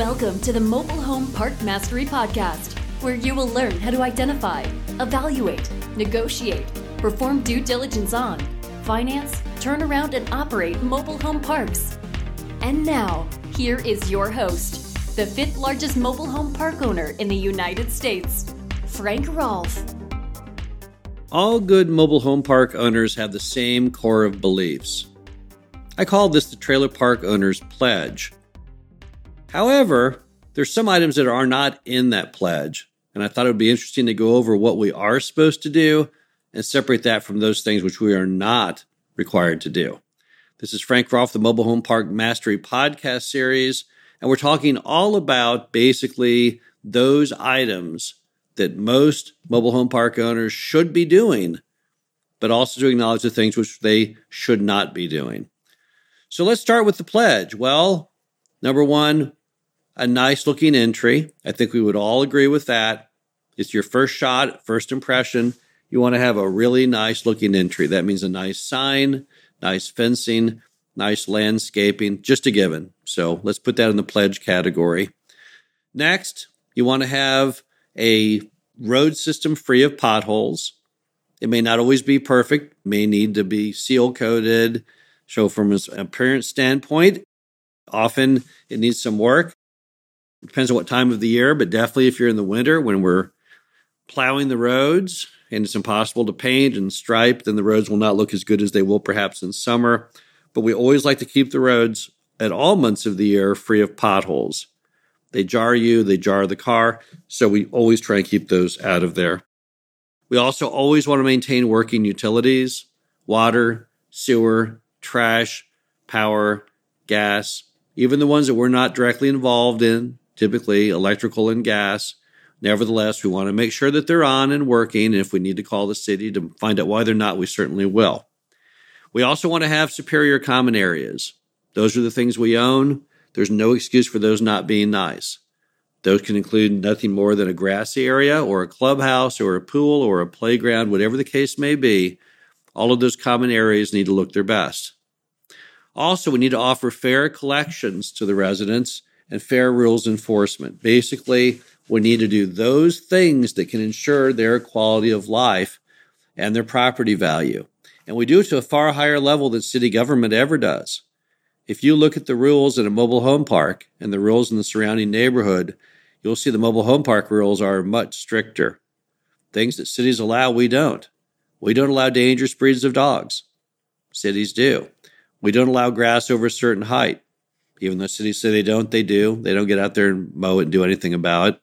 Welcome to the Mobile Home Park Mastery Podcast, where you will learn how to identify, evaluate, negotiate, perform due diligence on, finance, turn around, and operate mobile home parks. And now, here is your host, the fifth largest mobile home park owner in the United States, Frank Rolfe. All good mobile home park owners have the same core of beliefs. I call this the Trailer Park Owner's Pledge. However, there's some items that are not in that pledge, and I thought it would be interesting to go over what we are supposed to do and separate that from those things which we are not required to do. This is Frank Rolfe, the Mobile Home Park Mastery podcast series, and we're talking all about basically those items that most mobile home park owners should be doing, but also to acknowledge the things which they should not be doing. So let's start with the pledge. Well, number one, a nice looking entry. I think we would all agree with that. It's your first shot, first impression. You want to have a really nice looking entry. That means a nice sign, nice fencing, nice landscaping, just a given. So let's put that in the pledge category. Next, you want to have a road system free of potholes. It may not always be perfect, may need to be seal coated. So, from an appearance standpoint, often it needs some work. Depends on what time of the year, but definitely if you're in the winter when we're plowing the roads and it's impossible to paint and stripe, then the roads will not look as good as they will perhaps in summer. But we always like to keep the roads at all months of the year free of potholes. They jar you, they jar the car, so we always try and keep those out of there. We also always want to maintain working utilities, water, sewer, trash, power, gas, even the ones that we're not directly involved in, typically electrical and gas. Nevertheless, we want to make sure that they're on and working. And if we need to call the city to find out why they're not, we certainly will. We also want to have superior common areas. Those are the things we own. There's no excuse for those not being nice. Those can include nothing more than a grassy area or a clubhouse or a pool or a playground, whatever the case may be. All of those common areas need to look their best. Also, we need to offer fair collections to the residents and fair rules enforcement. Basically, we need to do those things that can ensure their quality of life and their property value. And we do it to a far higher level than city government ever does. If you look at the rules in a mobile home park and the rules in the surrounding neighborhood, you'll see the mobile home park rules are much stricter. Things that cities allow, we don't. We don't allow dangerous breeds of dogs. Cities do. We don't allow grass over a certain height. Even though cities say they don't, they do. They don't get out there and mow it and do anything about it.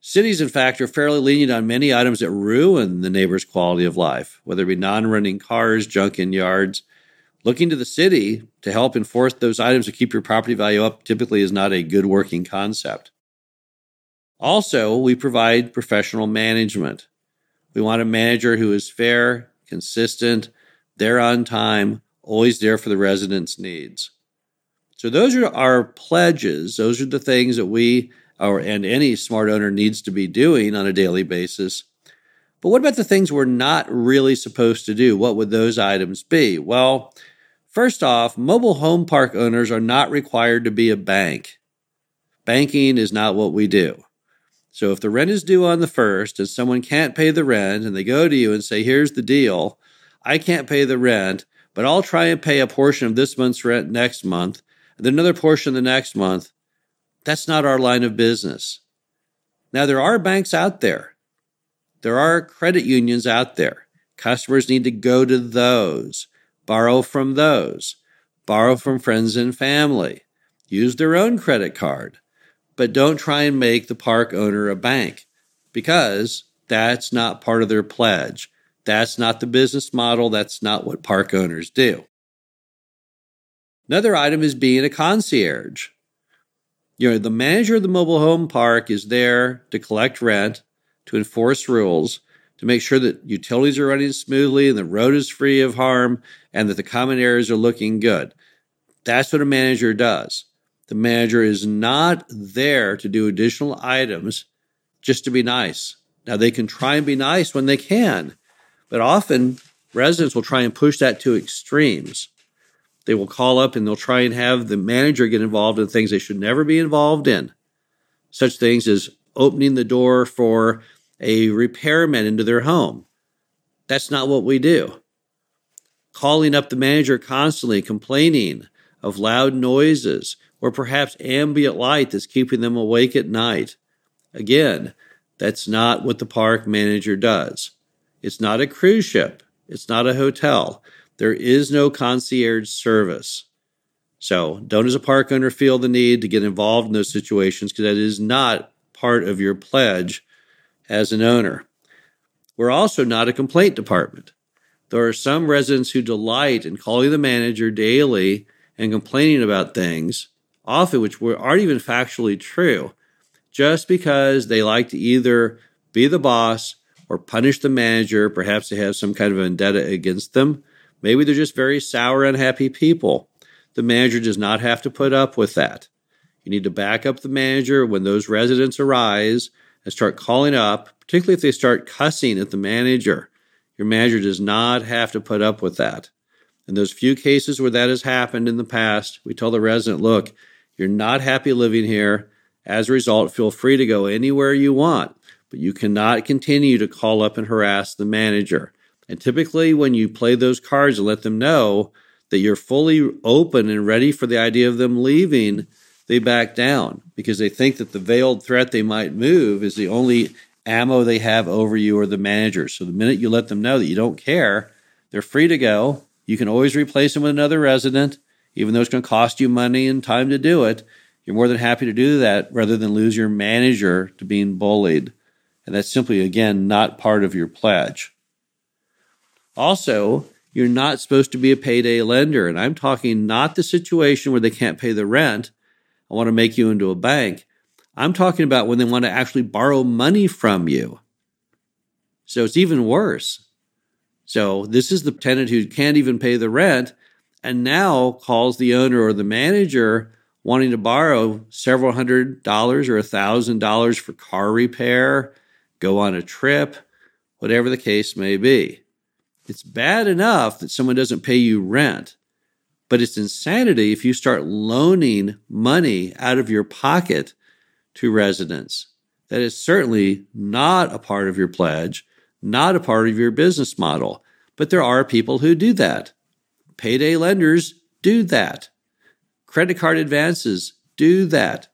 Cities, in fact, are fairly lenient on many items that ruin the neighbor's quality of life, whether it be non running cars, junk in yards. Looking to the city to help enforce those items to keep your property value up typically is not a good working concept. Also, we provide professional management. We want a manager who is fair, consistent, there on time, always there for the residents' needs. So those are our pledges. Those are the things that we or and any smart owner needs to be doing on a daily basis. But what about the things we're not really supposed to do? What would those items be? Well, first off, mobile home park owners are not required to be a bank. Banking is not what we do. So if the rent is due on the first and someone can't pay the rent and they go to you and say, here's the deal, I can't pay the rent, but I'll try and pay a portion of this month's rent next month then another portion the next month. That's not our line of business. Now, there are banks out there. There are credit unions out there. Customers need to go to those, borrow from those, borrow from friends and family, use their own credit card, but don't try and make the park owner a bank because that's not part of their pledge. That's not the business model. That's not what park owners do. Another item is being a concierge. You know, the manager of the mobile home park is there to collect rent, to enforce rules, to make sure that utilities are running smoothly and the road is free of harm and that the common areas are looking good. That's what a manager does. The manager is not there to do additional items just to be nice. Now, they can try and be nice when they can, but often residents will try and push that to extremes. They will call up and they'll try and have the manager get involved in things they should never be involved in. such things as opening the door for a repairman into their home. That's not what we do. Calling up the manager constantly, complaining of loud noises or perhaps ambient light that's keeping them awake at night. Again, that's not what the park manager does. It's not a cruise ship. It's not a hotel. There is no concierge service. So don't, as a park owner, feel the need to get involved in those situations because that is not part of your pledge as an owner. We're also not a complaint department. There are some residents who delight in calling the manager daily and complaining about things, often which aren't even factually true, just because they like to either be the boss or punish the manager. Perhaps they have some kind of vendetta against them. Maybe they're just very sour, unhappy people. The manager does not have to put up with that. You need to back up the manager when those residents arise and start calling up, particularly if they start cussing at the manager. Your manager does not have to put up with that. In those few cases where that has happened in the past, we tell the resident, look, you're not happy living here. As a result, feel free to go anywhere you want but you cannot continue to call up and harass the manager. And typically, when you play those cards and let them know that you're fully open and ready for the idea of them leaving, they back down because they think that the veiled threat they might move is the only ammo they have over you or the manager. So the minute you let them know that you don't care, they're free to go. You can always replace them with another resident, even though it's going to cost you money and time to do it. You're more than happy to do that rather than lose your manager to being bullied. And that's simply, again, not part of your pledge. Also, you're not supposed to be a payday lender. And I'm talking not the situation where they can't pay the rent. I want to make you into a bank. I'm talking about when they want to actually borrow money from you. So it's even worse. So this is the tenant who can't even pay the rent and now calls the owner or the manager wanting to borrow several hundred dollars or a thousand dollars for car repair, go on a trip, whatever the case may be. It's bad enough that someone doesn't pay you rent, but it's insanity if you start loaning money out of your pocket to residents. That is certainly not a part of your pledge, not a part of your business model. But there are people who do that. Payday lenders do that. Credit card advances do that.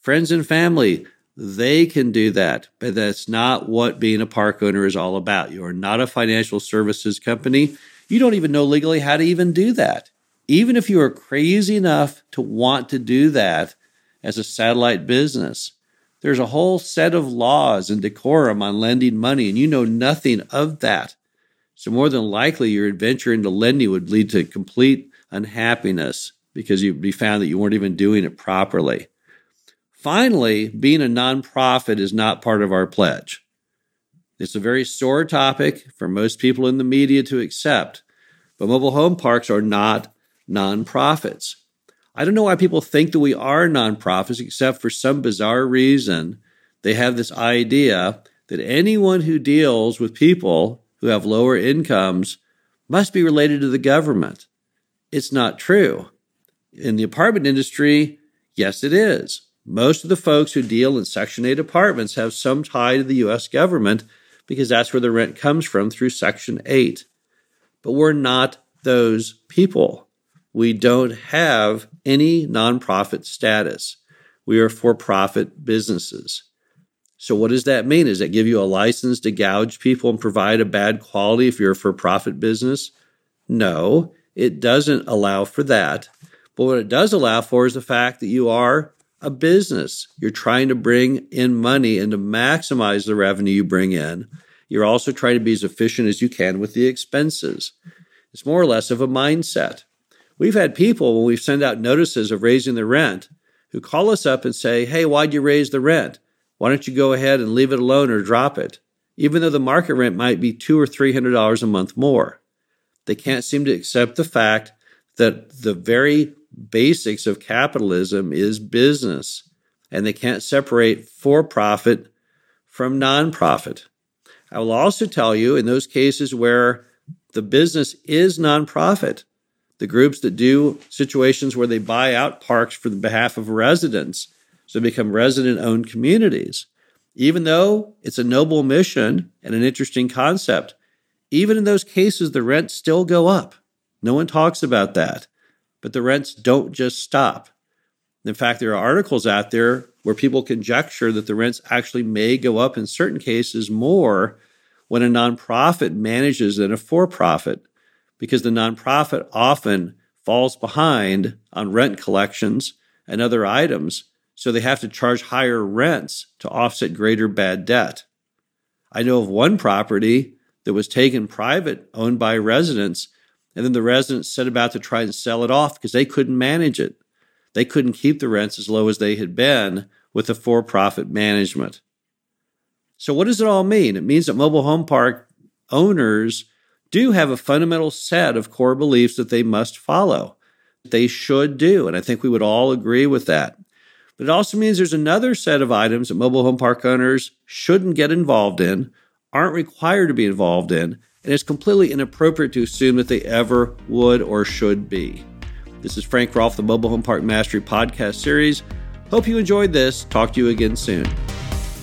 Friends and family they can do that, but that's not what being a park owner is all about. You are not a financial services company. You don't even know legally how to even do that. Even if you are crazy enough to want to do that as a satellite business, there's a whole set of laws and decorum on lending money, and you know nothing of that. So, more than likely, your adventure into lending would lead to complete unhappiness because you'd be found that you weren't even doing it properly. Finally, being a nonprofit is not part of our pledge. It's a very sore topic for most people in the media to accept, but mobile home parks are not nonprofits. I don't know why people think that we are nonprofits, except for some bizarre reason. They have this idea that anyone who deals with people who have lower incomes must be related to the government. It's not true. In the apartment industry, yes, it is. Most of the folks who deal in Section 8 apartments have some tie to the U.S. government because that's where the rent comes from through Section 8. But we're not those people. We don't have any nonprofit status. We are for profit businesses. So, what does that mean? Does that give you a license to gouge people and provide a bad quality if you're a for profit business? No, it doesn't allow for that. But what it does allow for is the fact that you are a business. You're trying to bring in money and to maximize the revenue you bring in. You're also trying to be as efficient as you can with the expenses. It's more or less of a mindset. We've had people when we send out notices of raising the rent who call us up and say, Hey, why'd you raise the rent? Why don't you go ahead and leave it alone or drop it? Even though the market rent might be two or three hundred dollars a month more. They can't seem to accept the fact that the very basics of capitalism is business, and they can't separate for profit from nonprofit. I will also tell you in those cases where the business is nonprofit, the groups that do situations where they buy out parks for the behalf of residents, so become resident owned communities. Even though it's a noble mission and an interesting concept, even in those cases, the rents still go up. No one talks about that. But the rents don't just stop. In fact, there are articles out there where people conjecture that the rents actually may go up in certain cases more when a nonprofit manages than a for profit, because the nonprofit often falls behind on rent collections and other items, so they have to charge higher rents to offset greater bad debt. I know of one property that was taken private, owned by residents, and then the residents set about to try and sell it off because they couldn't manage it. They couldn't keep the rents as low as they had been with the for profit management. So, what does it all mean? It means that mobile home park owners do have a fundamental set of core beliefs that they must follow, that they should do. And I think we would all agree with that. But it also means there's another set of items that mobile home park owners shouldn't get involved in, aren't required to be involved in, and it's completely inappropriate to assume that they ever would or should be. This is Frank Rolfe, the Mobile Home Park Mastery podcast series. Hope you enjoyed this. Talk to you again soon.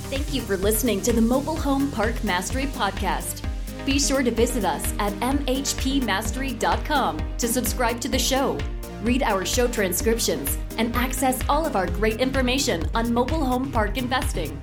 Thank you for listening to the Mobile Home Park Mastery podcast. Be sure to visit us at mhpmastery.com to subscribe to the show, read our show transcriptions, and access all of our great information on mobile home park investing.